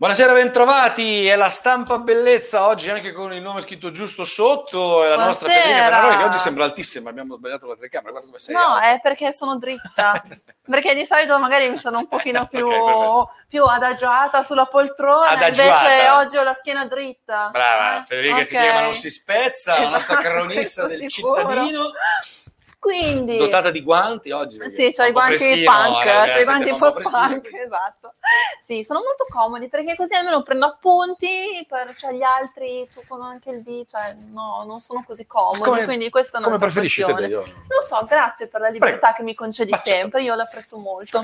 Buonasera, bentrovati. È la stampa bellezza oggi anche con il nome scritto giusto sotto. È la nostra Buonasera. Federica Fernaroli che oggi sembra altissima. Abbiamo sbagliato la telecamera. Guarda come sei. No, alta. è perché sono dritta. perché di solito magari mi sono un pochino più, più adagiata sulla poltrona, Adagiata. invece oggi ho la schiena dritta. Brava, Eh, Federica si ok. chiama Non si spezza, la nostra Esatto, cronista del sicuro. cittadino, Quindi, dotata di guanti oggi. sì, c'ho i guanti punk, eh, c'ho i guanti un po' post-punk, esatto. Sì, sono molto comodi perché così almeno prendo appunti, per, cioè gli altri toccano anche il D, cioè no, non sono così comodi, Come- quindi questa è questione. Fede? Io- Lo so, grazie per la libertà Prego. che mi concedi certo. sempre, io l'apprezzo molto.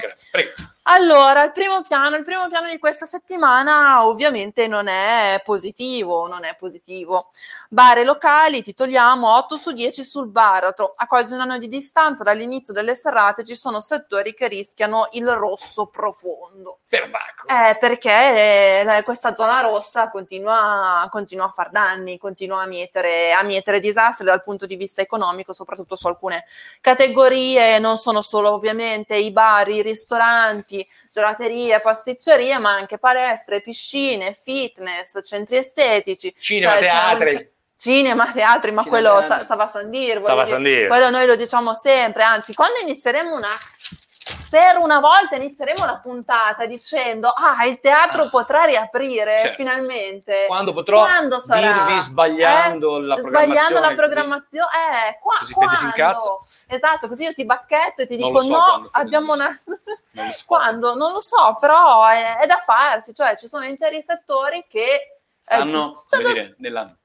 Allora, il primo piano, il primo piano di questa settimana ovviamente non è positivo, non è positivo. Bar e locali, titoliamo 8 su 10 sul baratro. A quasi un anno di distanza dall'inizio delle serate ci sono settori che rischiano il rosso profondo. Perbacco. Eh, perché eh, questa zona rossa continua, continua a far danni, continua a mietere, a mietere disastri dal punto di vista economico, soprattutto su alcune categorie, non sono solo ovviamente i bar, i ristoranti, gelaterie, pasticcerie, ma anche palestre, piscine, fitness, centri estetici. Cinema, Cioè, teatri. Cinema, teatri, ma Cinema, quello sa, Sava dire, Sandir. quello noi lo diciamo sempre, anzi, quando inizieremo una per una volta inizieremo la puntata dicendo ah il teatro Ah. potrà riaprire Certo. finalmente Quando potrò Quando sarà? dirvi sbagliando Eh? la sbagliando programmazione. la così. programmazione eh, qua, Così Fede si quando? incazza. esatto così io ti bacchetto e ti Non dico so no quando, abbiamo una Non so. quando non lo so però è, è da farsi cioè ci sono interi settori che eh, Stanno, stanno come dire, nella-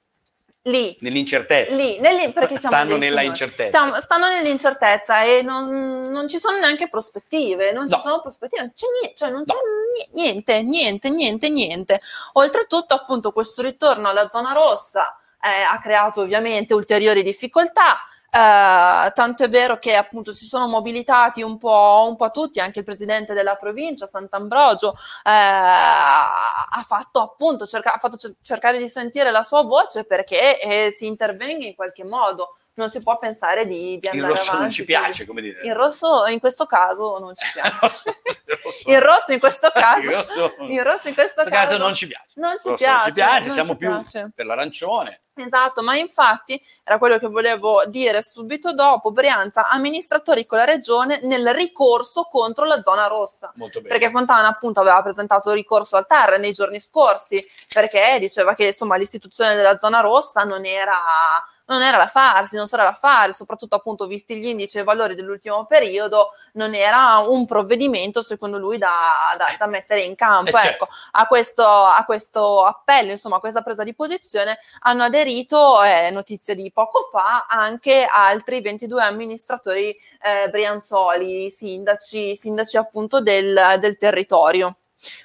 lì nell'incertezza. Lì, negli- perché siamo Stanno nella incertezza. Stiamo- stanno nell'incertezza e non, non ci sono neanche prospettive, non No. ci sono prospettive, non c'è niente, cioè non No. c'è niente, niente, niente, niente. Oltretutto, appunto, questo ritorno alla zona rossa eh, ha creato ovviamente ulteriori difficoltà. Eh, tanto è vero che appunto si sono mobilitati un po', un po' tutti, anche il presidente della provincia, Sant'Ambrogio, eh, ha fatto appunto cerca- ha fatto cer- cercare di sentire la sua voce perché eh, si intervenga in qualche modo. Non si può pensare di, di Il andare rosso avanti. non ci piace, come dire. Il rosso in questo caso non ci piace. Il rosso- Il rosso in questo caso, Il rosso- il rosso in questo questo caso caso non ci piace. non ci Il piace, non ci piace, non siamo ci più piace. per l'arancione. Esatto, ma infatti era quello che volevo dire subito dopo. Brianza, amministratori con la regione nel ricorso contro la zona rossa. Molto bene. Perché Fontana appunto aveva presentato ricorso al TAR nei giorni scorsi perché diceva che insomma l'istituzione della zona rossa non era, non era da farsi, non sarà da fare, soprattutto appunto visti gli indici e i valori dell'ultimo periodo, non era un provvedimento secondo lui da, da- da mettere in campo. Eh, certo. ecco, a questo, a questo appello, insomma, a questa presa di posizione hanno aderito, eh, notizie di poco fa, anche altri 22 amministratori eh, brianzoli, sindaci, sindaci appunto del, del territorio.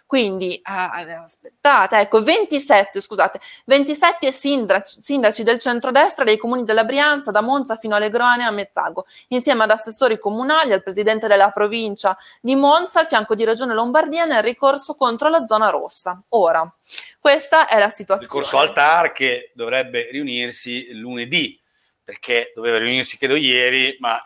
Quindi, ah, aspettate, ecco, 27, scusate, 27 sindaci, sindaci del centrodestra dei comuni della Brianza, da Monza fino a Legrone e a Mezzago, insieme ad assessori comunali, al presidente della provincia di Monza, al fianco di Regione Lombardia, nel ricorso contro la zona rossa. Ora, questa è la situazione. Ricorso al TAR che dovrebbe riunirsi lunedì, perché doveva riunirsi credo ieri, ma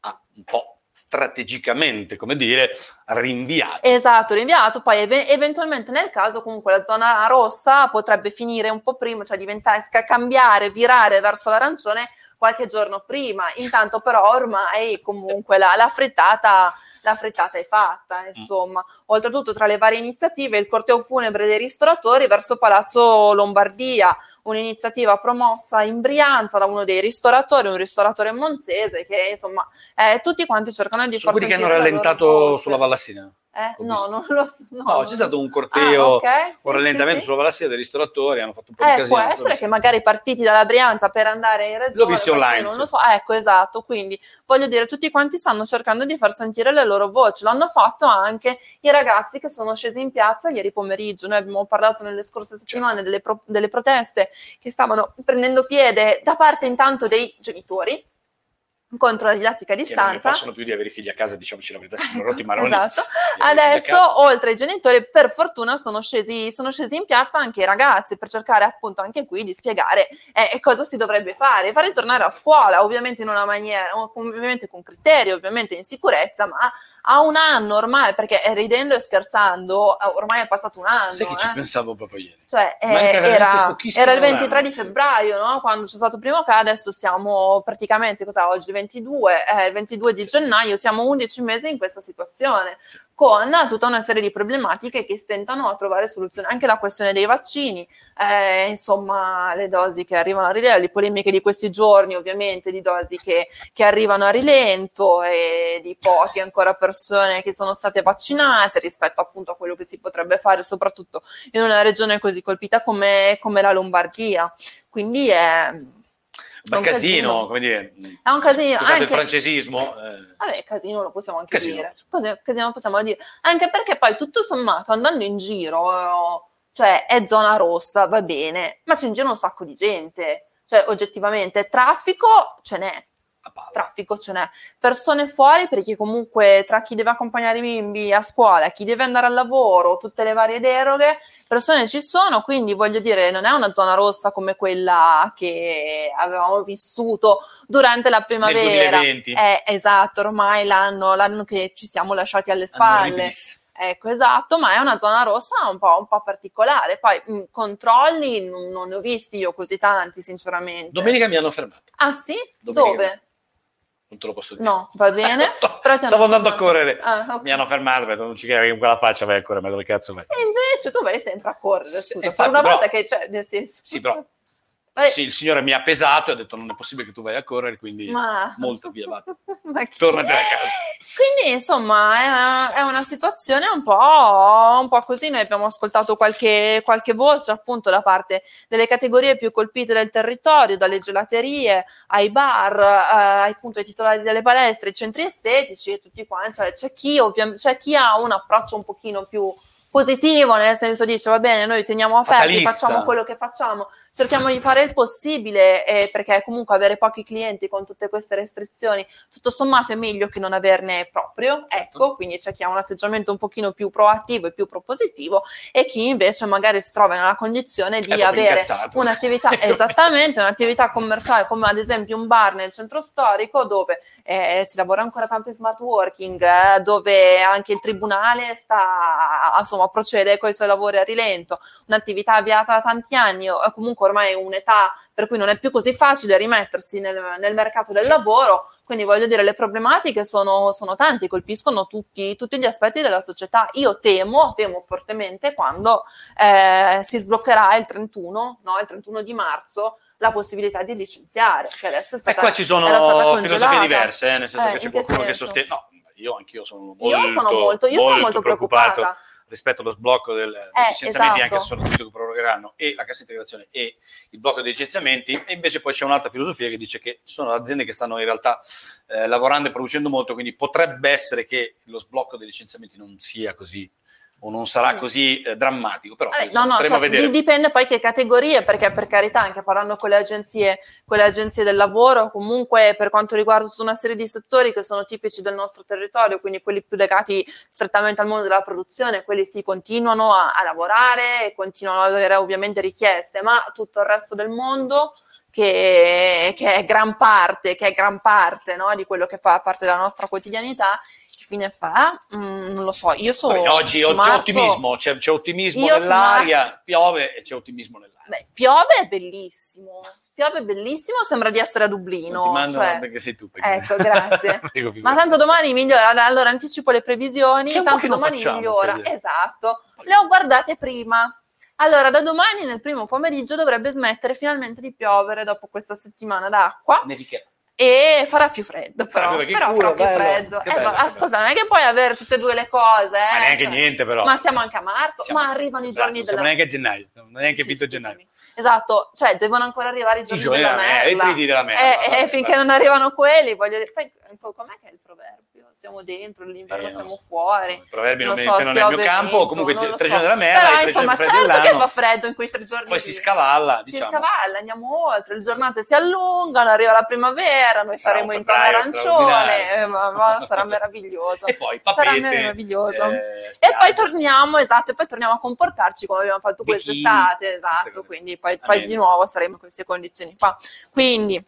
ha un po' strategicamente, come dire, rinviato. Esatto, rinviato, poi eve- eventualmente nel caso comunque la zona rossa potrebbe finire un po' prima, cioè diventare, cambiare, virare verso l'arancione qualche giorno prima. Intanto però ormai comunque la, la frittata la frittata è fatta, insomma. Oltretutto tra le varie iniziative il corteo funebre dei ristoratori verso Palazzo Lombardia, un'iniziativa promossa in Brianza da uno dei ristoratori, un ristoratore monzese che insomma eh, tutti quanti cercano di far quelli che hanno sentire rallentato sulla Vallassina. Eh, no, non lo so. No, No, c'è stato un corteo, Ah, ok, sì, un rallentamento sì, sì. sulla Vallassina dei ristoratori, hanno fatto un po' di Eh, casino. può essere che magari partiti dalla Brianza per andare in regione. L'ho visto online, Non lo so, ecco, esatto. Quindi voglio dire, tutti quanti stanno cercando di far sentire le loro voci. L'hanno fatto anche i ragazzi che sono scesi in piazza ieri pomeriggio. Noi abbiamo parlato nelle scorse settimane delle, pro- delle proteste che stavano prendendo piede da parte intanto dei genitori. Contro la didattica a Che non ne distanza. possono più di avere i figli a casa, diciamoci la verità, sono rotti maroni. Esatto. Adesso, oltre ai genitori, per fortuna sono scesi, sono scesi in piazza anche i ragazzi per cercare appunto anche qui di spiegare eh, cosa si dovrebbe fare, fare tornare a scuola, ovviamente in una maniera, ovviamente con criteri, ovviamente in sicurezza, ma a un anno ormai, perché eh, ridendo e scherzando, eh, ormai è passato un anno. Sai che ci eh. pensavo proprio ieri. Cioè, eh, era, era il un 23 anno, di febbraio, no? quando c'è stato il primo caso, adesso siamo praticamente, cos'è oggi, il 22, eh, il 22 di gennaio, siamo 11 mesi in questa situazione, con tutta una serie di problematiche che stentano a trovare soluzioni, anche la questione dei vaccini, eh, insomma le dosi che arrivano a rilento, le polemiche di questi giorni ovviamente, di dosi che, che arrivano a rilento e di poche ancora persone che sono state vaccinate rispetto appunto a quello che si potrebbe fare, soprattutto in una regione così colpita come, come la Lombardia. Quindi è, Ma un casino, casino. come dire. è un casino. Scusate il Anche, francesismo. eh, vabbè, casino lo possiamo anche Casino. dire. Così- Casino lo possiamo dire. Anche perché poi tutto sommato andando in giro, cioè è zona rossa, va bene, ma c'è in giro un sacco di gente. Cioè, oggettivamente, traffico ce n'è. Traffico ce n'è. Persone fuori perché comunque tra chi deve accompagnare i bimbi a scuola, chi deve andare al lavoro, tutte le varie deroghe, persone ci sono, quindi voglio dire, non è una zona rossa come quella che avevamo vissuto durante la primavera. 2020. Eh, esatto, ormai l'anno, l'anno che ci siamo lasciati alle spalle. Ecco, esatto, ma è una zona rossa un po', un po' particolare. Poi mh, controlli non, non ne ho visti io così tanti, sinceramente. Domenica mi hanno fermato. Ah sì? Domenica. Dove? Non te lo posso dire. No, va bene. Stavo andando a correre. Ah, ok. Mi hanno fermato, perché non ci credi che con quella faccia vai a correre, ma dove cazzo vai? E invece tu vai sempre a correre, Sì, scusa, infatti, per una però- volta che c'è, nel senso... Sì, però Eh, sì, il signore mi ha pesato e ha detto non è possibile che tu vai a correre, quindi ma... molto via, va. Tornati a casa. Quindi, insomma, è una, è una situazione un po', un po' così. Noi abbiamo ascoltato qualche, qualche voce, appunto, da parte delle categorie più colpite del territorio, dalle gelaterie ai bar, eh, appunto, ai titolari delle palestre, ai centri estetici e tutti quanti. Cioè, c'è chi, ovviamente, c'è chi ha un approccio un pochino più positivo, nel senso dice va bene, noi teniamo aperti, Fatalista. facciamo quello che facciamo, cerchiamo di fare il possibile, eh, perché comunque avere pochi clienti con tutte queste restrizioni, tutto sommato è meglio che non averne proprio, Certo. ecco, quindi c'è chi ha un atteggiamento un pochino più proattivo e più propositivo e chi invece magari si trova nella condizione di proprio avere incazzato. un'attività, esattamente, un'attività commerciale come ad esempio un bar nel centro storico dove eh, si lavora ancora tanto in smart working, eh, dove anche il tribunale sta, insomma, procede con i suoi lavori a rilento, un'attività avviata da tanti anni o comunque ormai un'età per cui non è più così facile rimettersi nel, nel mercato del lavoro, quindi voglio dire le problematiche sono, sono tante, colpiscono tutti, tutti gli aspetti della società. Io temo, temo fortemente quando eh, si sbloccherà il 31, no, il 31 di marzo, la possibilità di licenziare, che adesso è E stata, qua ci sono filosofie diverse, eh, nel senso Eh, che c'è che qualcuno che senso? sostiene... No, io anch'io sono molto, Io sono molto, io sono molto preoccupata. Rispetto allo sblocco del, dei Eh, licenziamenti, esatto. anche se sono convinto che prorogheranno e la cassa integrazione e il blocco dei licenziamenti, e invece poi c'è un'altra filosofia che dice che ci sono aziende che stanno in realtà eh, lavorando e producendo molto, quindi potrebbe essere che lo sblocco dei licenziamenti non sia così o non sarà Sì. così eh, drammatico, però insomma, no, no, di- dipende poi che categorie, perché per carità, anche parlando con le agenzie, con le agenzie del lavoro, comunque per quanto riguarda tutta una serie di settori che sono tipici del nostro territorio, quindi quelli più legati strettamente al mondo della produzione, quelli si continuano a, a lavorare e continuano ad avere ovviamente richieste, ma tutto il resto del mondo che, che è gran parte, che è gran parte no, di quello che fa parte della nostra quotidianità, fine farà? Mm, non lo so, io sono... Vabbè, oggi su c'è marzo- ottimismo, c'è, c'è ottimismo nell'aria, marzo- piove e c'è ottimismo nell'aria. Beh, piove è bellissimo. Piove è bellissimo, sembra di essere a Dublino. Non ti cioè- perché sei tu. perché- Ecco, grazie. Ma tanto domani migliora. Allora anticipo le previsioni. Che Tanto domani facciamo, migliora. Fede. Esatto. Le ho guardate prima. Allora, da domani nel primo pomeriggio dovrebbe smettere finalmente di piovere dopo questa settimana d'acqua Nevicherà. E farà più freddo, però. che però culo, farà più bello. freddo. Che Eh, bello, ma ascolta, non è che puoi avere tutte e due le cose, eh. Ma neanche cioè- niente, però. Ma siamo anche a marzo, Siamo- ma arrivano i giorni non della siamo neanche a gennaio, non è neanche Sì, scusami. gennaio. Esatto, cioè devono ancora arrivare i I giorni giorni della della merda, merda. i triti della merda. Eh, vabbè, eh, finché non arrivano quelli, voglio dire, poi com'è che è il? Siamo dentro, l'inverno Eh, non siamo so. fuori. I proverbi non, Non so, mettono nel mio piove, campo, vento, comunque non tre so. giorni della merda, Però insomma, certo che fa freddo in quei tre giorni. poi si lì. scavalla, Si diciamo. scavalla, andiamo oltre, le giornate si allungano, arriva la primavera, noi Sarà saremo in zona arancione, eh, ma, ma sarà meraviglioso. E poi Sarà papete, meraviglioso. eh, E poi torniamo, esatto, e poi torniamo a comportarci come abbiamo fatto Bikini, quest'estate, queste esatto, quindi poi, poi di nuovo saremo in queste condizioni qua. Quindi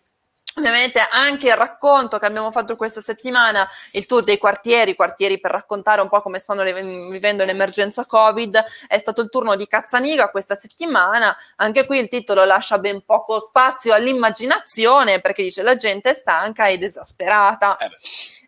Ovviamente anche il racconto che abbiamo fatto questa settimana, il tour dei quartieri, quartieri per raccontare un po' come stanno le- vivendo l'emergenza Covid, è stato il turno di Cazzaniga questa settimana. Anche qui il titolo lascia ben poco spazio all'immaginazione perché dice la gente è stanca ed esasperata. Eh.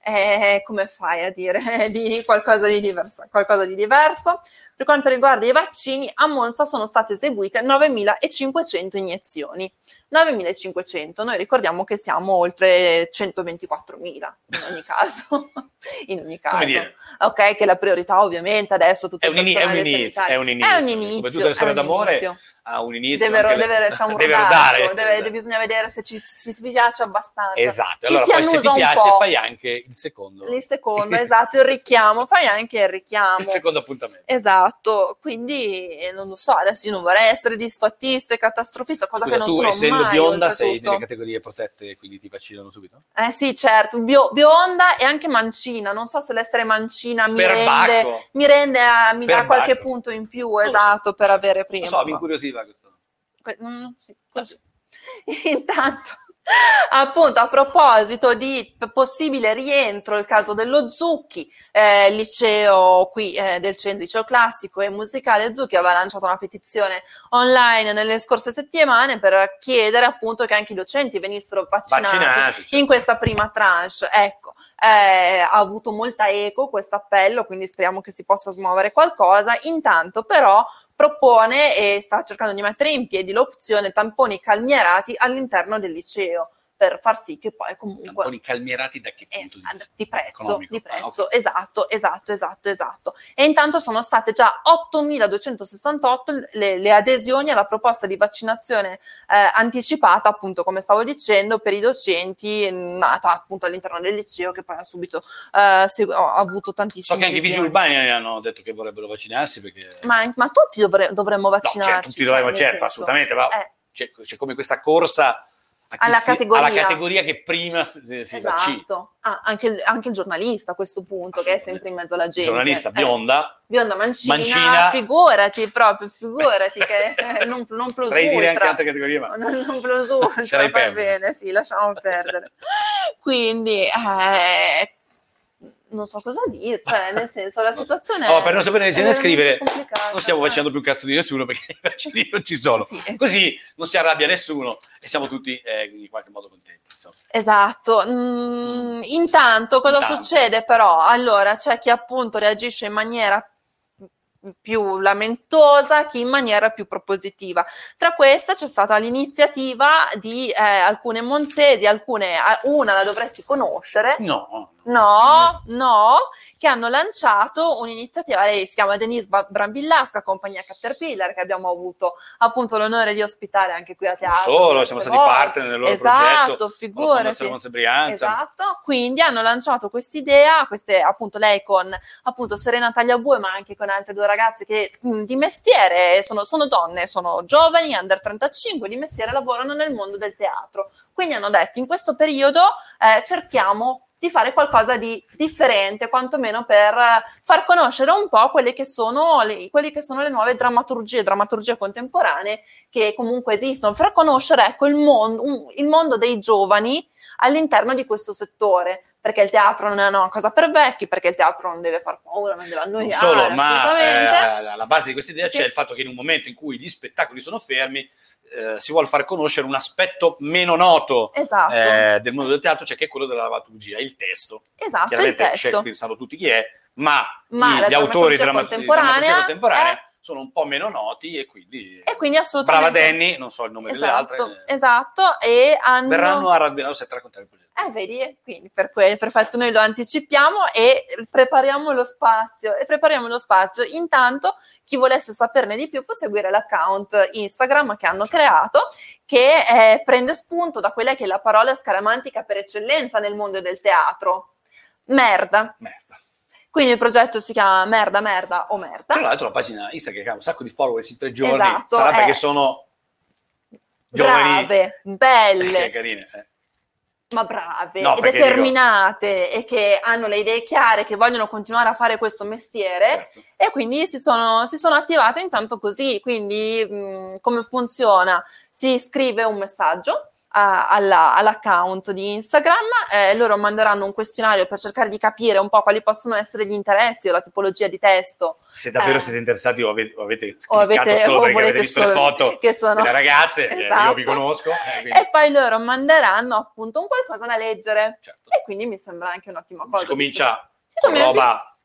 Eh, come fai a dire di qualcosa di diverso? Qualcosa di diverso? Per quanto riguarda i vaccini, a Monza sono state eseguite 9.500 iniezioni. 9.500, noi ricordiamo che siamo oltre 124.000 in ogni caso. in ogni caso. Come? Ok, che la priorità ovviamente adesso tutto È un, ini- è un inizio, è un inizio, È un come inizio, tutte le storie d'amore inizio. ha un inizio. Deve, anche le- deve, c'è un deve rodaggio, deve- deve- bisogna vedere se ci, ci si piace abbastanza. Esatto, Ci allora si poi se ti piace po'. fai anche il secondo, Il secondo, esatto, il richiamo, fai anche il richiamo. il secondo appuntamento. Esatto, quindi eh, non lo so, adesso io non vorrei essere disfattista e catastrofista, cosa Scusa, che non tu sono essendo mai, bionda sei nelle categorie protette quindi ti vaccinano subito? Eh sì, certo, bio- bionda e anche mancina, non so se l'essere mancina mi Per rende, mi, rende a- mi dà qualche punto in più, lo so. esatto, per avere prima. Non so, mi incuriosiva questo. Que- mm, sì, così. Intanto, appunto, a proposito di possibile rientro, il caso dello Zucchi, eh, liceo qui eh, del centro, liceo classico e musicale Zucchi aveva lanciato una petizione online nelle scorse settimane per chiedere appunto che anche i docenti venissero vaccinati, Vaccinati, certo. in questa prima tranche. Ecco, eh, ha avuto molta eco questo appello, quindi speriamo che si possa smuovere qualcosa. Intanto però propone e sta cercando di mettere in piedi l'opzione tamponi calmierati all'interno del liceo per far sì che poi comunque Tamponi calmierati da che eh, punto di ad- vista? di prezzo, Economico. di Ah, prezzo, ok. esatto, esatto, esatto, esatto. E intanto sono state già 8.268 le, le adesioni alla proposta di vaccinazione eh, anticipata, appunto, come stavo dicendo, per i docenti, nata appunto all'interno del liceo, che poi ha subito eh, segu- ha avuto So tantissime che anche i vigili urbani hanno detto che vorrebbero vaccinarsi perché... Ma, ma tutti dovre- dovremmo No, vaccinarci. cioè, tutti cioè, dovremmo, nel certo, senso- assolutamente, ma Eh. c'è, c'è come questa corsa Alla si- categoria. alla categoria che prima si, si. Esatto, Ah, anche, il, anche il giornalista a questo punto, che è sempre in mezzo alla gente. Giornalista Eh. bionda, Bionda mancina, Mancina. figurati proprio, figurati che eh, non, non plus potrei dire anche altre categorie, ma Non, non plus ultra, va bene, sì, lasciamo perdere. Quindi, eh, non so cosa dire, cioè, nel senso, la situazione Oh, per non sapere è né scrivere, non stiamo vaccinando più cazzo di nessuno perché i vaccini non ci sono. Sì, esatto. Così non si arrabbia nessuno e siamo tutti eh, in qualche modo contenti. insomma. Esatto. Mm, intanto cosa Intanto. succede però? Allora c'è chi appunto reagisce in maniera più lamentosa, chi in maniera più propositiva. Tra queste c'è stata l'iniziativa di eh, alcune monzesi, alcune, una la dovresti conoscere, No, No, no, che hanno lanciato un'iniziativa, lei si chiama Denise Brambillasca, compagnia Caterpillar, che abbiamo avuto appunto l'onore di ospitare anche qui a non teatro. solo, siamo stati volte. partner nel loro Esatto, progetto. figurati. Brianza. Esatto, quindi hanno lanciato quest'idea, queste appunto lei con appunto Serena Tagliabue, ma anche con altre due ragazze che di mestiere sono, sono donne, sono giovani, under 35, di mestiere lavorano nel mondo del teatro. Quindi hanno detto in questo periodo eh, cerchiamo di fare qualcosa di differente, quantomeno per eh, far conoscere un po' quelle che sono le, quelle che sono le nuove drammaturgie, drammaturgie contemporanee che comunque esistono, far conoscere ecco, il, mondo, un- il mondo dei giovani all'interno di questo settore, perché il teatro non è una cosa per vecchi, perché il teatro non deve far paura, non deve annoiare, Non solo, ma eh, alla base di questa idea Sì. c'è il fatto che in un momento in cui gli spettacoli sono fermi, eh, si vuole far conoscere un aspetto meno noto Esatto, eh, del mondo del teatro, cioè che è quello della dramaturgia, il testo. esatto, il Chiaramente testo. Shakespeare sanno tutti chi è, ma, Ma i- la gli autori di drammaturgia contemporanea drammaturgia contemporanea sono un po' meno noti e quindi, E quindi assolutamente... brava Danny, non so il nome delle altre, Esatto, eh, esatto, e hanno... verranno a Radbirano a raccontare il progetto. Eh, vedi, quindi per quello, perfetto, noi lo anticipiamo e prepariamo lo spazio. E prepariamo lo spazio. Intanto, chi volesse saperne di più può seguire l'account Instagram che hanno creato, che eh, prende spunto da quella che è la parola scaramantica per eccellenza nel mondo del teatro. merda. Merda. Quindi il progetto si chiama Merda, Merda o Merda. Tra l'altro la pagina Instagram che ha un sacco di followers in tre giorni Esatto, sarà perché eh. sono giovani Brave, belle, carine. eh. ma brave, No, determinate e che hanno le idee chiare, che vogliono continuare a fare questo mestiere. Certo. E quindi si sono, si sono attivate intanto così. Quindi mh, come funziona? Si scrive un messaggio alla- all'account di Instagram, eh, loro manderanno un questionario per cercare di capire un po' quali possono essere gli interessi o la tipologia di testo Se davvero Eh. siete interessati o avete, o avete o avete, solo o perché avete visto le foto che sono delle ragazze, eh, io Esatto. vi conosco. eh, quindi, e poi loro manderanno appunto un qualcosa da leggere certo. e quindi mi sembra anche un'ottima cosa. Si comincia Si roba...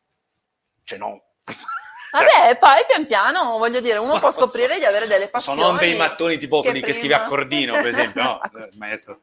Cioè no... Vabbè, poi pian piano, voglio dire, uno può scoprire di avere delle passioni. Sono dei mattoni tipo che quelli che scrivi prima- a cordino, per esempio, no? Eh, Maestro.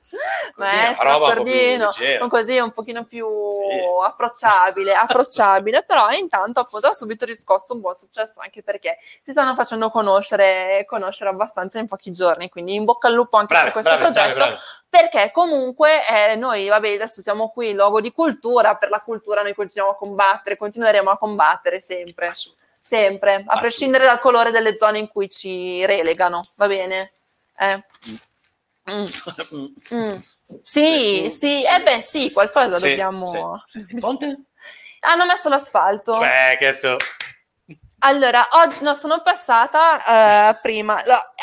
Maestro, un più accordino, leggera. così un pochino più Sì. approcciabile, approcciabile, però intanto appunto ha subito riscosso un buon successo anche perché si stanno facendo conoscere, conoscere abbastanza in pochi giorni, quindi in bocca al lupo anche Brave, per questo brave, progetto, brave. perché comunque eh, noi, vabbè, adesso siamo qui, logo di cultura, per la cultura noi continuiamo a combattere, continueremo a combattere sempre, Assolutamente. Sempre, a prescindere dal colore delle zone in cui ci relegano, va bene? Eh. Mm. Mm. Sì, sì, eh beh sì, qualcosa Sì, dobbiamo... sì, ponte? Hanno messo l'asfalto. Beh, cazzo. Allora, oggi no, sono passata eh, prima,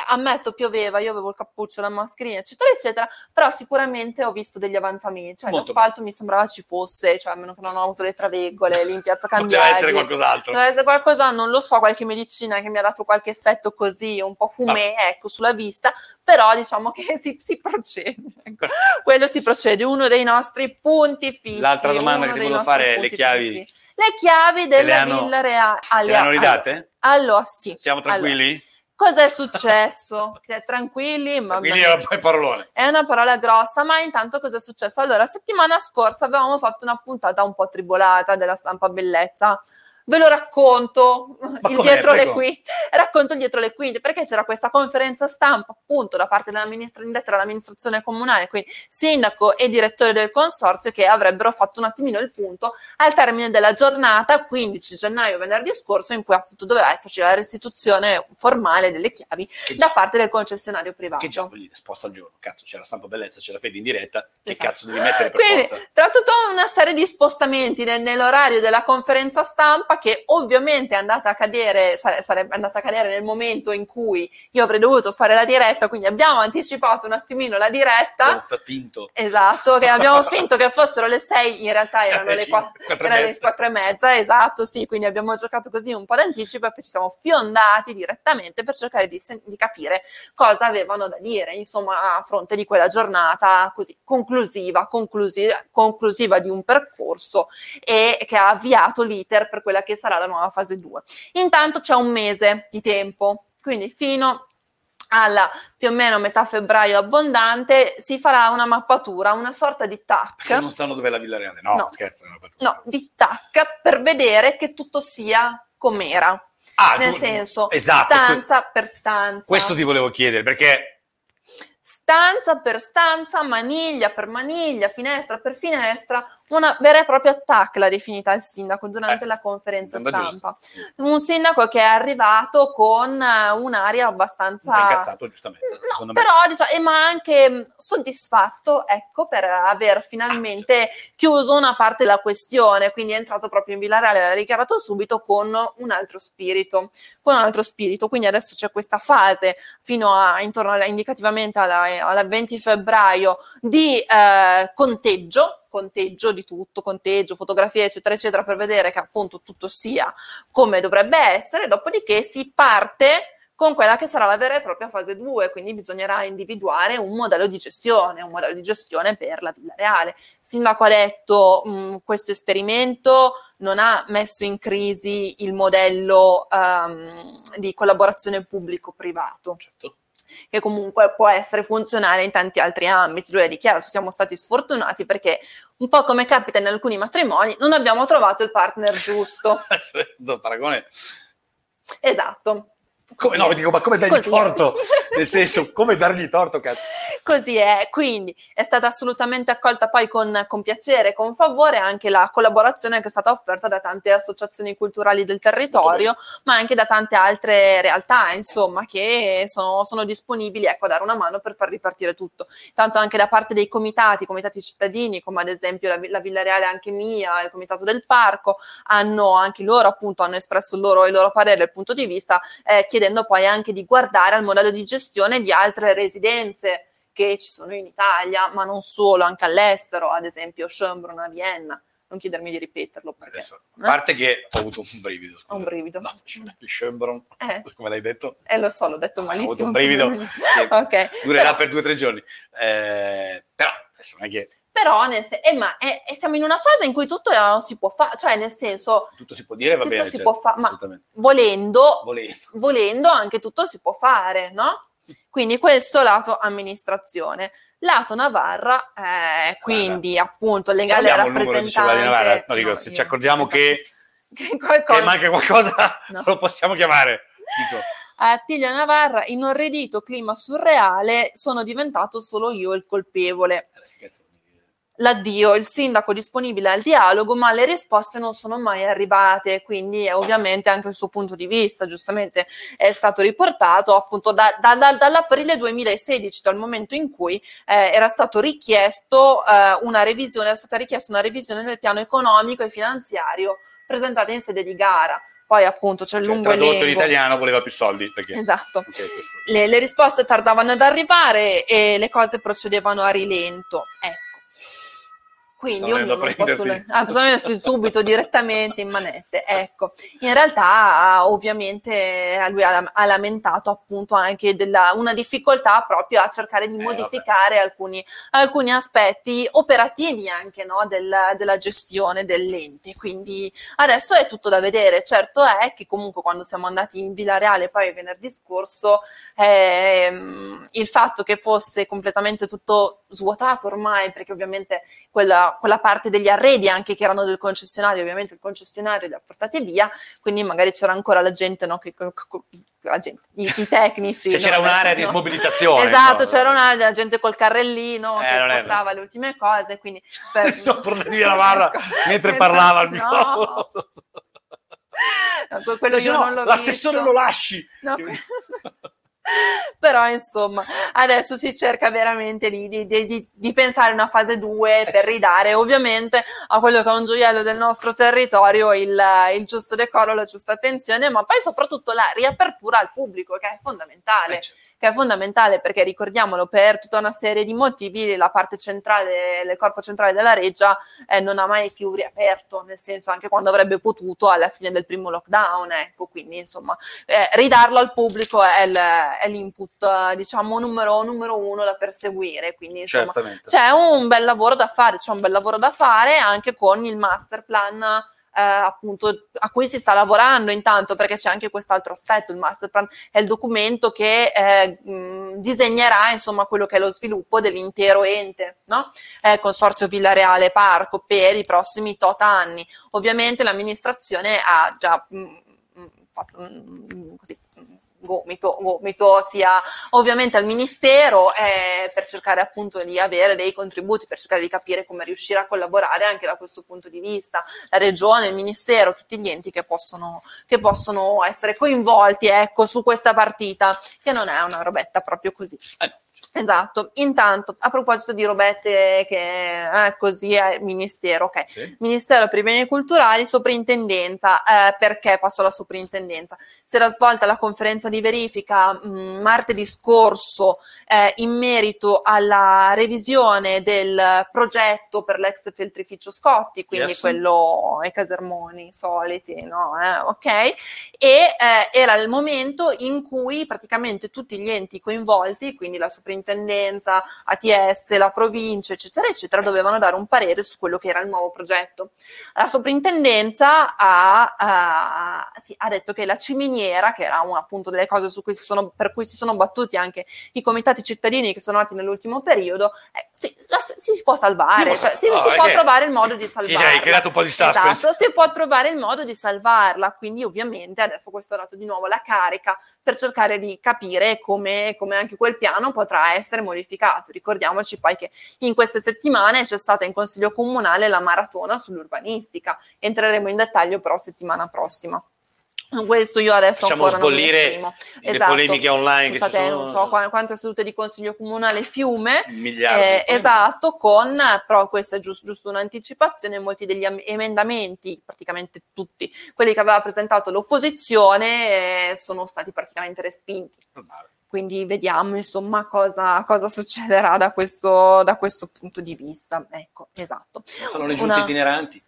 ammetto pioveva, io avevo il cappuccio, la mascherina, eccetera, eccetera, però sicuramente ho visto degli avanzamenti, cioè Molto l'asfalto mi sembrava ci fosse, cioè a meno che non ho avuto le traveggole lì in piazza Cambiaghi. essere qualcos'altro. Deve essere qualcosa, non lo so, qualche medicina che mi ha dato qualche effetto così, un po' fumé, Ah. ecco, sulla vista, però diciamo che si, si procede. ecco. Quello si procede, uno dei nostri punti fissi. L'altra domanda che ti volevo fare è le chiavi. fissi. Le chiavi della hanno- Villa Reale. Le hanno ridate? Allora, sì. Siamo tranquilli? Cosa è successo? Tranquilli, ma Quindi era poi parolone. è una parola grossa, ma intanto cosa è successo? Allora, settimana scorsa avevamo fatto una puntata un po' tribolata della stampa bellezza. Ve lo racconto Ma il dietro le quinte, racconto il dietro le quinte, perché c'era questa conferenza stampa appunto da parte dell'amministra- indetta dall'amministrazione comunale, quindi sindaco e direttore del consorzio che avrebbero fatto un attimino il punto al termine della giornata 15 gennaio venerdì scorso in cui appunto doveva esserci la restituzione formale delle chiavi Che da parte del concessionario privato. Che già, dire, sposta il giorno. Cazzo, c'è la stampa bellezza, c'è la fede in diretta. Che Esatto. cazzo devi mettere per Quindi, forza? tra tutta una serie di spostamenti nel- nell'orario della conferenza stampa, che ovviamente è andata a cadere, sare- sarebbe andata a cadere nel momento in cui io avrei dovuto fare la diretta, quindi abbiamo anticipato un attimino la diretta. Gonfa, finto. Esatto, che abbiamo finto che fossero le 6, in realtà erano Eh, le cinque, 4, quattro e erano le mezza. 4 e mezza, esatto, sì, quindi abbiamo giocato così un po' d'anticipo e poi ci siamo fiondati direttamente per cercare di, sen- di capire cosa avevano da dire, insomma, a fronte di quella giornata così conclusiva, conclusiva, conclusiva di un percorso e che ha avviato l'iter per quella che sarà la nuova fase 2. Intanto c'è un mese di tempo, quindi fino alla più o meno metà febbraio abbondante si farà una mappatura, una sorta di TAC, non sanno dov'è la Villa Reale. No, No. scherzo. No, di TAC per vedere che tutto sia com'era, Ah, nel tu- senso esatto, stanza per stanza. Questo ti volevo chiedere, perché stanza per stanza, maniglia per maniglia, finestra per finestra, una vera e propria attack l'ha definita il sindaco durante Eh, la conferenza stampa. Un sindaco che è arrivato con eh, un'aria abbastanza... un incazzato, giustamente. No, secondo me. però diciamo, ma anche mh, soddisfatto, ecco, per aver finalmente chiuso una parte della questione, quindi è entrato proprio in Villareale, l'ha dichiarato subito con un altro spirito, con un altro spirito, quindi adesso c'è questa fase fino a intorno alla, indicativamente alla, alla 20 febbraio di eh, conteggio, conteggio di tutto, conteggio, fotografie, eccetera, eccetera, per vedere che appunto tutto sia come dovrebbe essere, dopodiché si parte con quella che sarà la vera e propria fase 2, quindi bisognerà individuare un modello di gestione, un modello di gestione per la Villa Reale. Sindaco ha detto mh, questo esperimento non ha messo in crisi il modello ehm, di collaborazione pubblico-privato Certo. Che comunque può essere funzionale in tanti altri ambiti. Lui ha dichiarato siamo stati sfortunati perché un po' come capita in alcuni matrimoni non abbiamo trovato il partner giusto. Questo paragone. Esatto. Come, no, dico, ma come dai Così. torto? Nel senso, come dargli torto, cazzo? Così è, quindi è stata assolutamente accolta poi con, con piacere, con favore anche la collaborazione che è stata offerta da tante associazioni culturali del territorio, ma anche da tante altre realtà, insomma, che sono, sono disponibili ecco, a dare una mano per far ripartire tutto. Tanto anche da parte dei comitati, comitati cittadini, come ad esempio la, la Villa Reale anche mia, il comitato del parco, hanno anche loro appunto hanno espresso il loro, il loro parere, il punto di vista, eh, chiedendo poi anche di guardare al modello di gestione di altre residenze che ci sono in Italia, ma non solo, anche all'estero, ad esempio Schönbrunn a Vienna. Non chiedermi di ripeterlo. Perché, Adesso, a parte eh? che ho avuto un brivido. Scusa. Un brivido. No, Schönbrunn, eh. come l'hai detto? Eh, lo so, l'ho detto malissimo. Ho avuto un brivido ok. durerà però, per due o tre giorni. Eh, però, adesso non è che però nel se- eh, ma è, è, siamo in una fase in cui tutto non si può fare, cioè nel senso... Tutto si può dire, va bene. Si certo, può fa- ma volendo, volendo. volendo anche tutto si può fare, no? Quindi questo lato amministrazione. Lato Navarra, eh, quindi Guarda. appunto legale rappresentante... No, dico, no, se ci accorgiamo esatto. che, che, che, manca qualcosa, no. lo possiamo chiamare. Dico. Attilia Navarra, in un redito clima surreale, sono diventato solo io il colpevole. Eh, l'addio, il sindaco disponibile al dialogo, ma le risposte non sono mai arrivate, quindi ovviamente anche il suo punto di vista, giustamente è stato riportato appunto da, da, da, dall'aprile 2016, dal momento in cui eh, era stato richiesto eh, una revisione, era stata richiesta una revisione del piano economico e finanziario presentata in sede di gara. Poi appunto c'è il cioè, lungo elenco. in italiano voleva più soldi. Perché... Esatto. Le, le risposte tardavano ad arrivare e le cose procedevano a rilento. Ecco. Quindi ognuno posso, ah, subito direttamente in manette. Ecco, in realtà ovviamente lui ha, ha lamentato appunto anche della, una difficoltà proprio a cercare di eh, modificare alcuni, alcuni, aspetti operativi anche no, del, della gestione dell'ente. Quindi adesso è tutto da vedere. Certo è che comunque quando siamo andati in Villa Reale poi venerdì scorso ehm, il fatto che fosse completamente tutto svuotato ormai, perché ovviamente quella quella, parte degli arredi anche che erano del concessionario, ovviamente il concessionario li ha portati via, quindi magari c'era ancora la gente, no, che, la gente i, i tecnici. Cioè, c'era no, un'area di smobilitazione. Esatto, no? c'era un'area della gente col carrellino eh, che spostava le ultime cose, quindi... Per... si sono portati via la barra mentre esatto, parlava al microfono. No. quello io no, non l'ho l'assessore visto. lo lasci. No. Però insomma, adesso si cerca veramente di, di, di, di pensare una fase 2 per ridare ovviamente a quello che è un gioiello del nostro territorio il, il giusto decoro, la giusta attenzione, ma poi soprattutto la riapertura al pubblico che è fondamentale. Eh, certo che è fondamentale perché ricordiamolo per tutta una serie di motivi la parte centrale, il corpo centrale della reggia eh, non ha mai più riaperto, nel senso anche quando avrebbe potuto alla fine del primo lockdown, ecco, quindi insomma eh, ridarlo al pubblico è, il, è l'input diciamo numero, numero, uno da perseguire, quindi insomma Certamente. c'è un bel lavoro da fare, c'è un bel lavoro da fare anche con il master plan eh, appunto a cui si sta lavorando intanto perché c'è anche quest'altro aspetto, il master plan è il documento che eh, mh, disegnerà insomma quello che è lo sviluppo dell'intero ente, no? eh, Consorzio Villareale Parco per i prossimi tot anni. Ovviamente l'amministrazione ha già mh, fatto mh, così gomito, gomito sia ovviamente al Ministero eh, per cercare appunto di avere dei contributi, per cercare di capire come riuscire a collaborare anche da questo punto di vista, la Regione, il Ministero, tutti gli enti che possono, che possono essere coinvolti ecco, su questa partita, che non è una robetta proprio così. Eh. Esatto, intanto a proposito di robette che eh, così è Ministero, ok. Sì. Ministero per i beni culturali, soprintendenza, eh, perché passo alla soprintendenza? Si era svolta la conferenza di verifica mh, mm, martedì scorso eh, in merito alla revisione del progetto per l'ex filtrificio Scotti, quindi yes. quello ai casermoni soliti, no? Eh, ok. E eh, era il momento in cui praticamente tutti gli enti coinvolti, quindi la soprintendenza, sovrintendenza, ATS, la provincia, eccetera, eccetera, dovevano dare un parere su quello che era il nuovo progetto. La sovrintendenza ha, ha, sì, ha detto che la ciminiera, che era una appunto delle cose cui sono, per cui si sono battuti anche i comitati cittadini che sono nati nell'ultimo periodo, eh, si, la, si può salvare, Sì, cioè, si, no, si può trovare il modo di salvarla. hai creato un po' di suspense. Esatto, si può trovare il modo di salvarla, quindi ovviamente adesso questo è dato di nuovo la carica per cercare di capire come, come anche quel piano potrà essere modificato. Ricordiamoci poi che in queste settimane c'è stata in Consiglio Comunale la maratona sull'urbanistica, entreremo in dettaglio però settimana prossima. Questo io adesso Facciamo ancora non mi esprimo. le Esatto. polemiche online Sono che state, sono, non so qua- quante sedute di Consiglio Comunale Fiume, eh, esatto, con, però questa è giusto, giusto un'anticipazione, molti degli am- emendamenti, praticamente tutti, quelli che aveva presentato l'opposizione, eh, sono stati praticamente respinti. Quindi vediamo insomma cosa, cosa succederà da questo, da questo punto di vista. Ecco, esatto. Fanno le giunte Una- itineranti.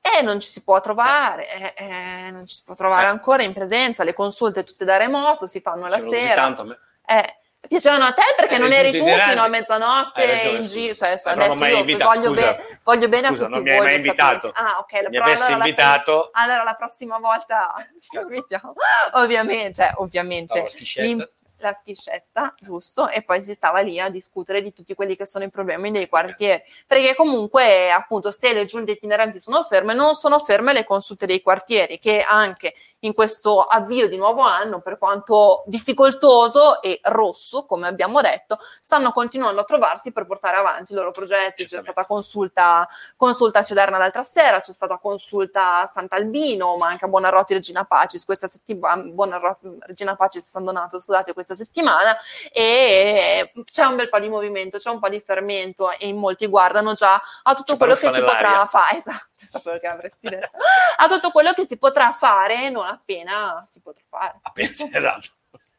E non ci si può trovare, eh, eh, non ci si può trovare Eh. ancora in presenza, le consulte tutte da remoto, si fanno la sera. tanto a me. Eh, piacevano a te perché Eh, non eri tu itineranti. fino a mezzanotte ragione, in giro. Cioè, Eh, ho adesso io invitato, voglio, scusa. be- voglio bene Scusa, a tutti non mi hai mai invitato. Ah, ok. Mi avessi allora la- invitato, allora la prossima volta ci invitiamo. Ovviamente, cioè, ovviamente. stavo la schiscetta, giusto? E poi si stava lì a discutere di tutti quelli che sono i problemi dei quartieri. Perché comunque, appunto, se le giunte itineranti sono ferme, non sono ferme le consulte dei quartieri, che anche in questo avvio di nuovo anno, per quanto difficoltoso e rosso, come abbiamo detto, stanno continuando a trovarsi per portare avanti i loro progetti. C'è stata consulta, consulta a Cederna l'altra sera, c'è stata consulta a Sant'Albino, ma anche a Buonarroti Regina Pacis questa settimana, Buonarroti Regina Pacis San Donato, scusate, questa settimana, e c'è un bel po' di movimento, c'è un po' di fermento e in molti guardano già a tutto C'è quello che si potrà fare, esatto, sapevo che avresti detto, a tutto quello che si potrà fare non appena si potrà fare Appena- esatto.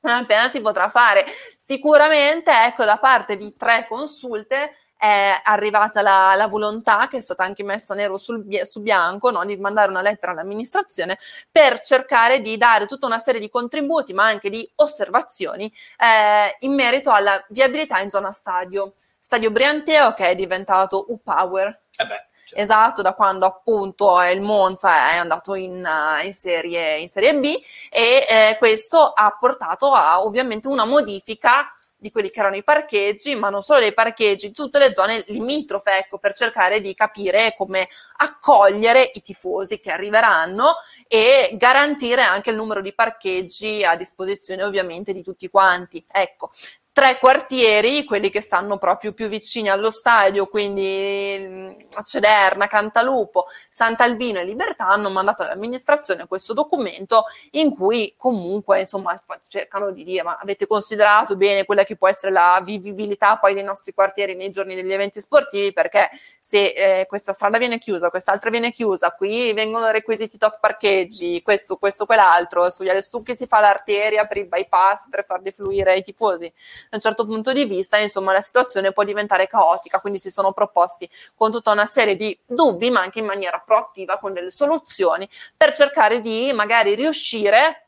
non appena si potrà fare. Sicuramente, ecco, da parte di tre consulte è arrivata la, la volontà, che è stata anche messa nero sul su bianco, no, di mandare una lettera all'amministrazione per cercare di dare tutta una serie di contributi, ma anche di osservazioni eh, in merito alla viabilità in zona stadio. Stadio Brianteo che è diventato U-Power, Eh beh, cioè, Esatto, da quando appunto il Monza è andato in, eh, in serie, in serie B e eh, questo ha portato a ovviamente una modifica di quelli che erano i parcheggi, ma non solo dei parcheggi, di tutte le zone limitrofe, ecco, per cercare di capire come accogliere i tifosi che arriveranno e garantire anche il numero di parcheggi a disposizione ovviamente di tutti quanti. Ecco, tre quartieri, quelli che stanno proprio più vicini allo stadio, quindi mm, Cederna, Cantalupo, Sant'Albino e Libertà, hanno mandato all'amministrazione questo documento in cui comunque insomma cercano di dire ma avete considerato bene quella che può essere la vivibilità poi dei nostri quartieri nei giorni degli eventi sportivi? Perché se eh, questa strada viene chiusa, quest'altra viene chiusa, qui vengono requisiti tot parcheggi, questo, questo, quell'altro, sugli Alestucchi si fa l'arteria per i bypass per far defluire i tifosi da un certo punto di vista, insomma, la situazione può diventare caotica, quindi si sono proposti con tutta una serie di dubbi, ma anche in maniera proattiva, con delle soluzioni, per cercare di magari riuscire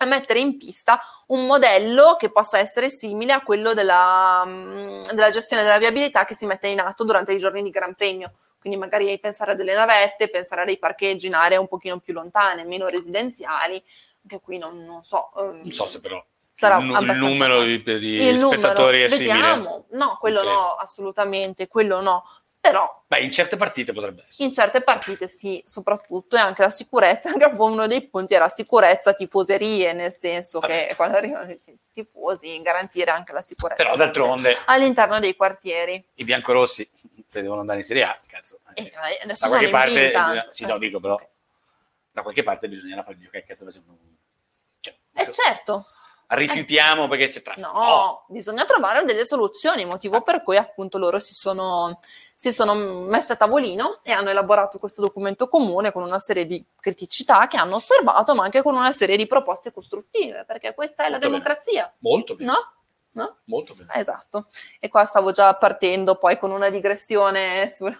a mettere in pista un modello che possa essere simile a quello della, mm, della gestione della viabilità che si mette in atto durante i giorni di Gran Premio. Quindi magari pensare a delle navette, pensare a dei parcheggi in aree un pochino più lontane, meno residenziali, anche qui non, non so. ehm, non so se però sarà il, nu- il abbastanza numero di, facile. di il numero, spettatori è simile. vediamo. No, quello Ok. no, assolutamente, quello no. Però Beh, in certe partite potrebbe essere. in certe partite sì, soprattutto e anche la sicurezza, anche uno dei punti era sicurezza, tifoserie, nel senso che quando arrivano i tifosi, garantire anche la sicurezza Però d'altronde all'interno dei quartieri. i biancorossi, se devono andare in Serie A, cazzo. Eh, eh, adesso da qualche parte, B intanto. sì, no, dico però, Ok. da qualche parte bisognerà fare giocare cazzo facciamo. Cioè, Eh certo, rifiutiamo perché c'è traffico. no, bisogna trovare delle soluzioni, motivo per cui appunto loro si sono, si sono messe a tavolino e hanno elaborato questo documento comune con una serie di criticità che hanno osservato, ma anche con una serie di proposte costruttive, perché questa è la Molto bene. democrazia, Molto bene, no? No? molto bene. Esatto, e qua stavo già partendo poi con una digressione sul-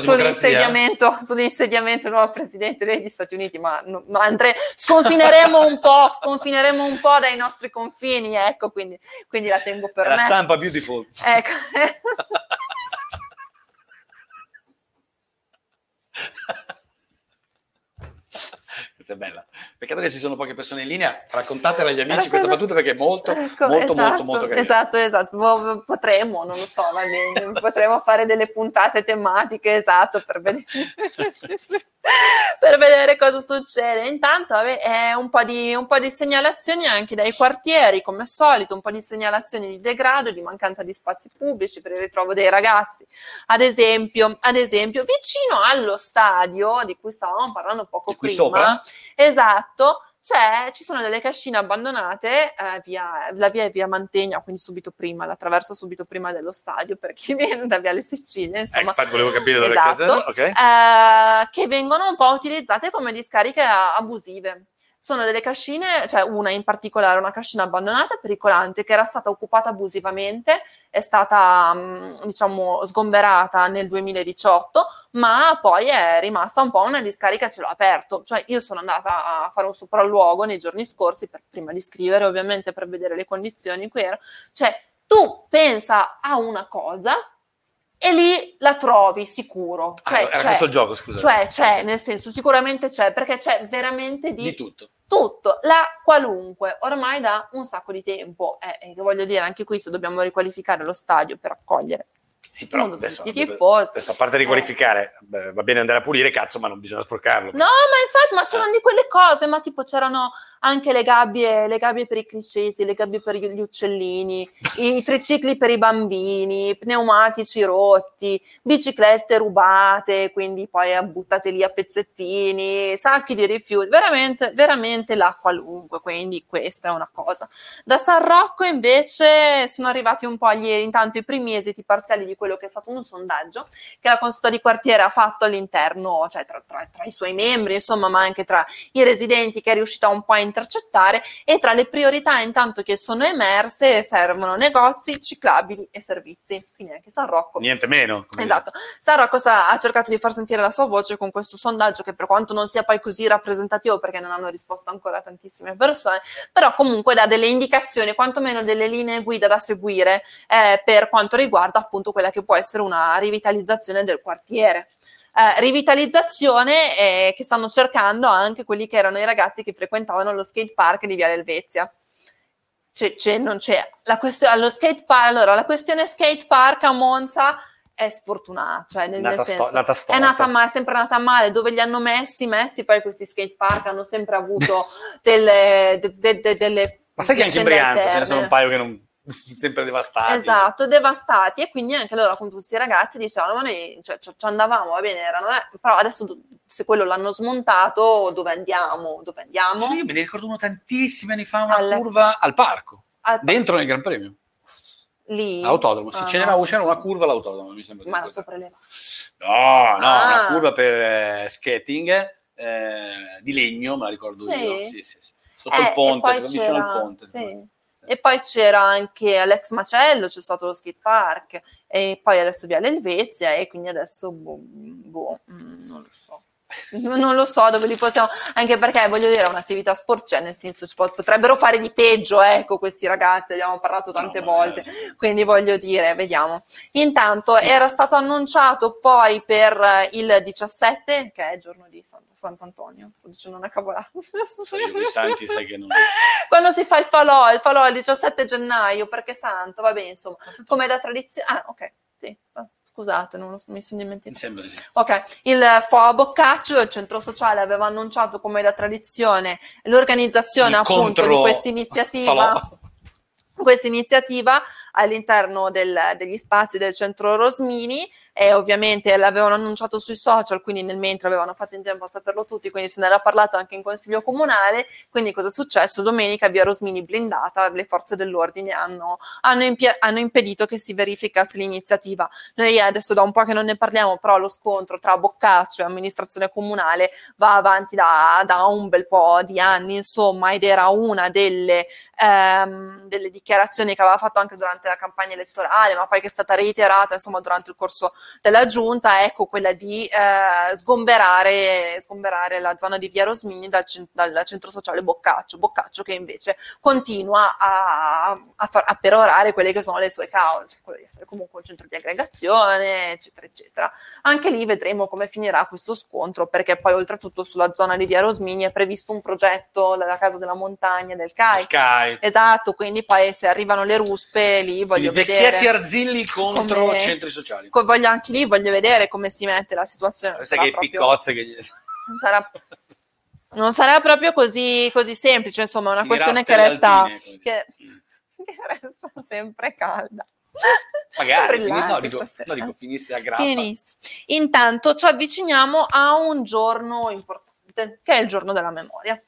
sull'insediamento, sull'insediamento del nuovo presidente degli Stati Uniti, ma, ma andre- sconfineremo un po', sconfineremo un po' dai nostri confini, ecco, quindi, quindi la tengo per la me. stampa beautiful. Ecco. Questa è bella. Peccato che ci sono poche persone in linea. Raccontatela agli amici questa battuta perché è molto, ecco, molto, esatto, molto, molto carina. Esatto, esatto. Potremmo, non lo so. Potremmo fare delle puntate tematiche, esatto, per vedere, per vedere cosa succede. Intanto vabbè, è un po, di, un po' di segnalazioni anche dai quartieri, come al solito, un po' di segnalazioni di degrado, di mancanza di spazi pubblici per il ritrovo dei ragazzi. Ad esempio, ad esempio vicino allo stadio di cui stavamo parlando poco prima, sopra? Esatto, c'è, ci sono delle cascine abbandonate, eh, via, la via è via Mantegna, quindi subito prima, la traversa subito prima dello stadio per chi viene da via Le Sicilie, insomma. Eh, volevo capire dove esatto, okay. eh, che vengono un po' utilizzate come discariche abusive sono delle cascine, cioè una in particolare, una cascina abbandonata pericolante che era stata occupata abusivamente, è stata mm, diciamo sgomberata nel 2018, ma poi è rimasta un po' una discarica a cielo aperto. Cioè io sono andata a fare un sopralluogo nei giorni scorsi, per, prima di scrivere ovviamente per vedere le condizioni qui era. Cioè tu pensa a una cosa e lì la trovi sicuro. Cioè, ah, c'è, il gioco, scusa. Cioè c'è, nel senso, sicuramente c'è, perché c'è veramente di, di tutto. Tutto, la qualunque, ormai da un sacco di tempo. Eh, eh, voglio dire, anche qui se dobbiamo riqualificare lo stadio per accogliere sì, però adesso, adesso, a parte riqualificare, eh. va bene andare a pulire, cazzo, ma non bisogna sporcarlo. No, ma infatti, ma c'erano eh. di quelle cose, ma tipo c'erano anche le gabbie, le gabbie per i criceti, le gabbie per gli uccellini, i tricicli per i bambini, pneumatici rotti, biciclette rubate, quindi poi buttate lì a pezzettini, sacchi di rifiuti, veramente, veramente la qualunque, quindi questa è una cosa. Da San Rocco invece sono arrivati un po' gli, intanto i primi esiti parziali di quello che è stato un sondaggio che la consulta di quartiere ha fatto all'interno, cioè tra, tra, tra i suoi membri, insomma, ma anche tra i residenti che è riuscita un po' a intercettare e tra le priorità intanto che sono emerse servono negozi, ciclabili e servizi. Quindi anche San Rocco. Niente meno. Esatto. San Rocco sta, ha cercato di far sentire la sua voce con questo sondaggio che per quanto non sia poi così rappresentativo perché non hanno risposto ancora tantissime persone, però comunque dà delle indicazioni, quantomeno delle linee guida da seguire eh, per quanto riguarda appunto quella che può essere una rivitalizzazione del quartiere eh, rivitalizzazione eh, che stanno cercando anche quelli che erano i ragazzi che frequentavano lo skate park di Via Helvezia. C'è, c'è, non c'è. La skate park, allora, la questione skate park a Monza è sfortunata, cioè nel, nel senso, sto, nata è nata male, sempre nata male, dove li hanno messi, messi, poi questi skate park hanno sempre avuto delle, de, de, de, delle ma sai che anche in Brianza ce ne sono un paio che non sempre devastati. Esatto, devastati e quindi anche loro con tutti questi ragazzi dicevano ma noi cioè, ci andavamo, va bene, erano, eh, però adesso se quello l'hanno smontato dove andiamo? Dove andiamo? Cioè, io me ne ricordo uno tantissimi anni fa, una al, curva al parco, al dentro nel Gran Premio. Lì? Autodromo, sì, ah, ce n'era, c'era una curva all'autodromo, mi sembra. Ma la sopraeleva? No, no, ah. una curva per eh, skating eh, di legno, me la ricordo sì. io. Sì, sì, sì. Sotto eh, il ponte, vicino al ponte. Sì. E poi c'era anche Alex Macello, c'è stato lo skate park, e poi adesso Viale Elvezia, e quindi adesso, boh, boh mm, non lo so. Non lo so dove li possiamo, anche perché voglio dire, è un'attività sportiva, nel senso potrebbero fare di peggio, ecco, questi ragazzi, abbiamo parlato tante no, volte, eh. quindi voglio dire, vediamo. Intanto era stato annunciato poi per il 17, che è il giorno di Sant- Sant'Antonio, sto dicendo una cavolata. santi sai che non... Quando si fa il falò, il falò è il 17 gennaio, perché santo, vabbè, insomma, come da tradizione... Ah, ok, sì, Scusate, non mi sono dimenticato. Mi sembra sì. Ok, il FOA Boccaccio, il centro sociale, aveva annunciato come da tradizione l'organizzazione appunto di questa iniziativa. Questa iniziativa all'interno del, degli spazi del centro Rosmini e ovviamente l'avevano annunciato sui social, quindi nel mentre avevano fatto in tempo a saperlo tutti, quindi se ne era parlato anche in consiglio comunale. Quindi cosa è successo? Domenica via Rosmini blindata, le forze dell'ordine hanno, hanno, impi- hanno impedito che si verificasse l'iniziativa. Noi adesso da un po' che non ne parliamo, però lo scontro tra Boccaccio e amministrazione comunale va avanti da, da un bel po' di anni, insomma, ed era una delle, ehm, delle dichiarazioni che aveva fatto anche durante la campagna elettorale, ma poi che è stata reiterata insomma durante il corso della giunta, ecco quella di eh, sgomberare, sgomberare, la zona di Via Rosmini dal, dal, centro sociale Boccaccio, Boccaccio che invece continua a, a, far, a perorare quelle che sono le sue cause, quello di essere comunque un centro di aggregazione, eccetera, eccetera. Anche lì vedremo come finirà questo scontro, perché poi oltretutto sulla zona di Via Rosmini è previsto un progetto della Casa della Montagna del CAI. CAI. Esatto, quindi poi se arrivano le ruspe lì voglio quindi vedere... Vecchietti Arzilli contro come, centri sociali. Voglio anche lì, voglio vedere come si mette la situazione. Queste che proprio, piccozze che gli... sarà, non sarà proprio così, così semplice, insomma, è una questione che resta, che, che resta sempre calda. Magari, no, dico, no, dico finisse a grappa. Finisse. Intanto ci avviciniamo a un giorno importante, che è il giorno della memoria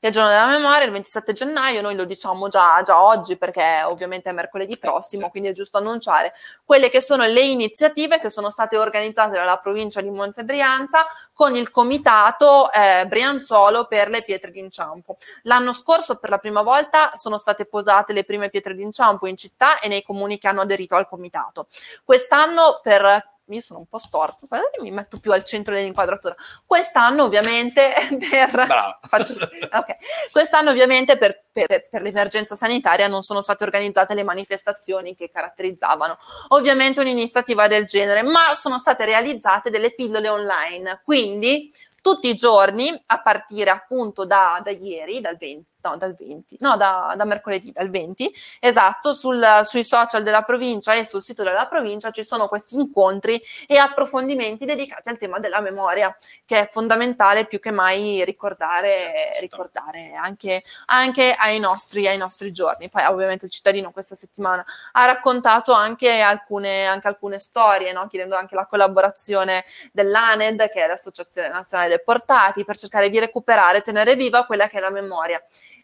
il giorno della memoria, il 27 gennaio, noi lo diciamo già, già oggi perché ovviamente è mercoledì prossimo, quindi è giusto annunciare quelle che sono le iniziative che sono state organizzate dalla provincia di Monza e Brianza con il comitato eh, Brianzolo per le pietre d'inciampo. L'anno scorso per la prima volta sono state posate le prime pietre d'inciampo in città e nei comuni che hanno aderito al comitato. Quest'anno per io sono un po' storta, che mi metto più al centro dell'inquadratura. Quest'anno ovviamente per... Faccio, okay. Quest'anno ovviamente per, per, per, l'emergenza sanitaria non sono state organizzate le manifestazioni che caratterizzavano ovviamente un'iniziativa del genere, ma sono state realizzate delle pillole online, quindi tutti i giorni a partire appunto da, da ieri, dal 20 no, dal 20, no, da, da mercoledì, dal 20, esatto, sul, sui social della provincia e sul sito della provincia ci sono questi incontri e approfondimenti dedicati al tema della memoria, che è fondamentale più che mai ricordare, ricordare anche, anche ai, nostri, ai nostri giorni. Poi ovviamente il cittadino questa settimana ha raccontato anche alcune, anche alcune storie, no? chiedendo anche la collaborazione dell'ANED, che è l'Associazione Nazionale Deportati, per cercare di recuperare, tenere viva quella che è la memoria.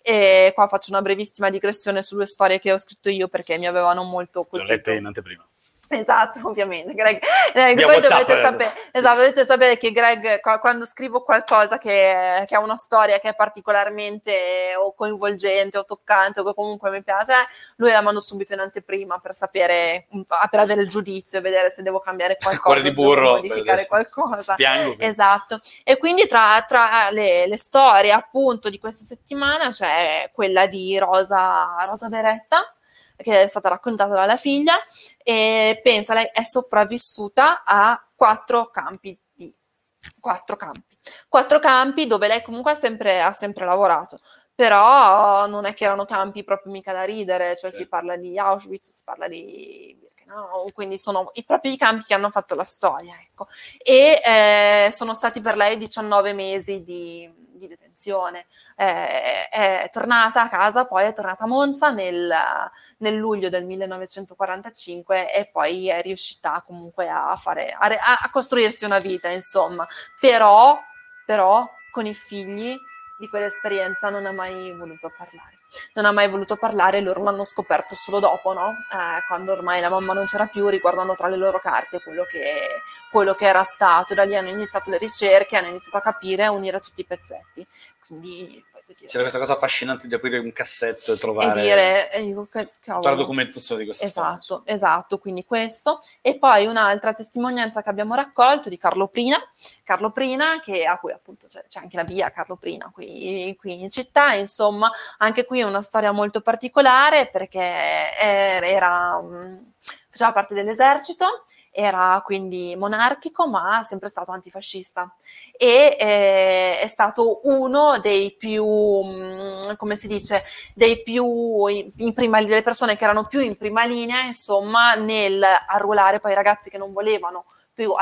E qua faccio una brevissima digressione sulle storie che ho scritto io perché mi avevano molto colpito. Le ho lette in anteprima. Esatto, ovviamente. Greg, eh, poi dovete sapere, esatto, dovete sapere, che Greg, quando scrivo qualcosa che, che, ha una storia che è particolarmente o coinvolgente o toccante o che comunque mi piace, lui la mando subito in anteprima per sapere, per avere il giudizio e vedere se devo cambiare qualcosa, di burro, se modificare qualcosa. Spiango. Esatto. E quindi tra, tra le, le, storie appunto di questa settimana c'è quella di Rosa, Rosa Beretta che è stata raccontata dalla figlia e pensa lei è sopravvissuta a quattro campi di quattro campi quattro campi dove lei comunque ha sempre, ha sempre lavorato però non è che erano campi proprio mica da ridere cioè sì. si parla di Auschwitz si parla di Birkenau quindi sono i propri campi che hanno fatto la storia ecco e eh, sono stati per lei 19 mesi di, di detenzione eh, è tornata a casa, poi è tornata a Monza nel, nel, luglio del 1945 e poi è riuscita comunque a, fare, a, a costruirsi una vita, insomma. Però, però con i figli di quell'esperienza non ha mai voluto parlare. Non ha mai voluto parlare, loro l'hanno scoperto solo dopo, no? Eh, quando ormai la mamma non c'era più, riguardando tra le loro carte quello che, quello che era stato. Da lì hanno iniziato le ricerche, hanno iniziato a capire a unire tutti i pezzetti. Quindi c'era questa cosa affascinante di aprire un cassetto e trovare e dire e dico, la documentazione di questa esatto, storia. Esatto, quindi questo. E poi un'altra testimonianza che abbiamo raccolto di Carlo Prina, Carlo Prina che a cui appunto c'è, c'è anche la via Carlo Prina qui, qui, in città, insomma, anche qui è una storia molto particolare perché era, mm, faceva parte dell'esercito era quindi monarchico ma sempre stato antifascista. E eh, è stato uno dei più, mm, come si dice, dei più in prima, delle persone che erano più in prima linea insomma nel arruolare poi i ragazzi che non volevano più,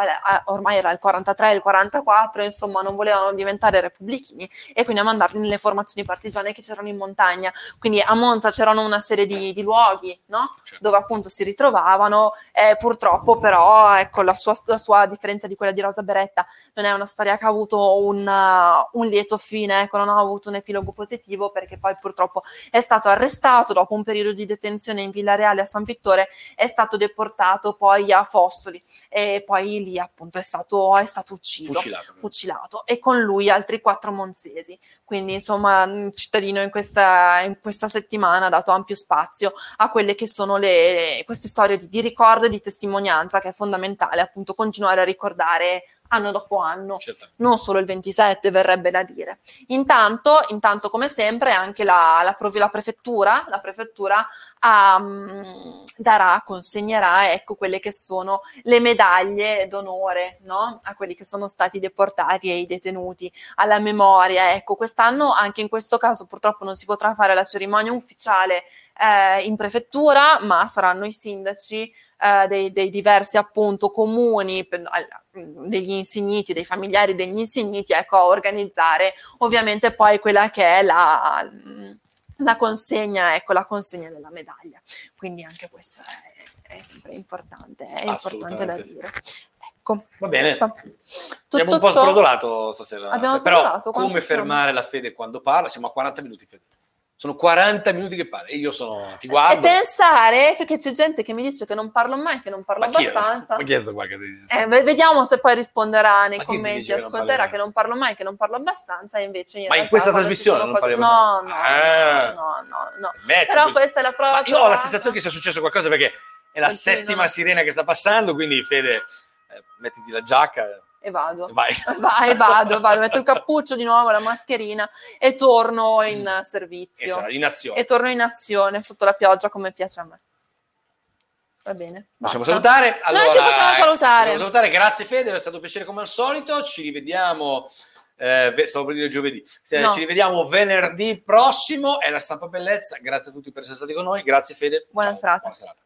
ormai era il 43, il 44, insomma non volevano diventare repubblichini e quindi a mandarli nelle formazioni partigiane che c'erano in montagna. Quindi a Monza c'erano una serie di, di luoghi no? certo. dove appunto si ritrovavano, eh, purtroppo però ecco la sua, la sua, differenza di quella di Rosa Beretta non è una storia che ha avuto un, uh, un lieto fine, ecco, non ha avuto un epilogo positivo perché poi purtroppo è stato arrestato dopo un periodo di detenzione in Villa Reale a San Vittore, è stato deportato poi a Fossoli e poi poi lì appunto è stato, è stato ucciso, Fucilato. fucilato e con lui altri quattro monzesi. Quindi insomma il cittadino in questa, in questa settimana ha dato ampio spazio a quelle che sono le, queste storie di, di ricordo e di testimonianza che è fondamentale appunto continuare a ricordare anno dopo anno non solo il 27 verrebbe da dire. Intanto, intanto come sempre, anche la, la, la prefettura, la prefettura um, darà, consegnerà ecco, quelle che sono le medaglie d'onore no? a quelli che sono stati deportati e i detenuti alla memoria. Ecco, quest'anno anche in questo caso purtroppo non si potrà fare la cerimonia ufficiale eh, in prefettura, ma saranno i sindaci eh, dei, dei, diversi appunto comuni, per, degli insigniti, dei familiari degli insigniti, ecco, a organizzare ovviamente poi quella che è la, la consegna, ecco, la consegna della medaglia. Quindi anche questo è, è sempre importante, è importante da dire. Ecco, Va bene, abbiamo un po' ciò, sbrodolato stasera, abbiamo però come fermare la fede quando parla? Siamo a 40 minuti, Fede. Sono 40 minuti che parla e io sono, ti guardo. E pensare, perché c'è gente che mi dice che non parlo mai, che non parlo Ma abbastanza. Ma chi è sto qua che ti dice? Eh, ve- vediamo se poi risponderà nei Ma commenti, dice che non parli ascolterà che non parlo mai, che non parlo abbastanza, e invece in Ma in questa trasmissione non parli No, no, abbastanza? no, no, no. Metti Però questa è la prova io ho la sensazione che sia successo qualcosa perché è la Continuano. settima sirena che sta passando, quindi Fede, eh, mettiti la giacca E vado. vai. Vai, vado, vado, metto il cappuccio di nuovo, la mascherina e torno in Mm. servizio. Esatto, in azione. E torno in azione sotto la pioggia come piace a me. Va bene. Possiamo basta. salutare? Noi ci possiamo salutare. possiamo salutare. Grazie Fede, è stato un piacere come al solito. Ci rivediamo, eh, stavo per dire giovedì, No. ci rivediamo venerdì prossimo. È la stampa bellezza. Grazie a tutti per essere stati con noi. Grazie Fede. Buona Ciao, serata. Buona serata.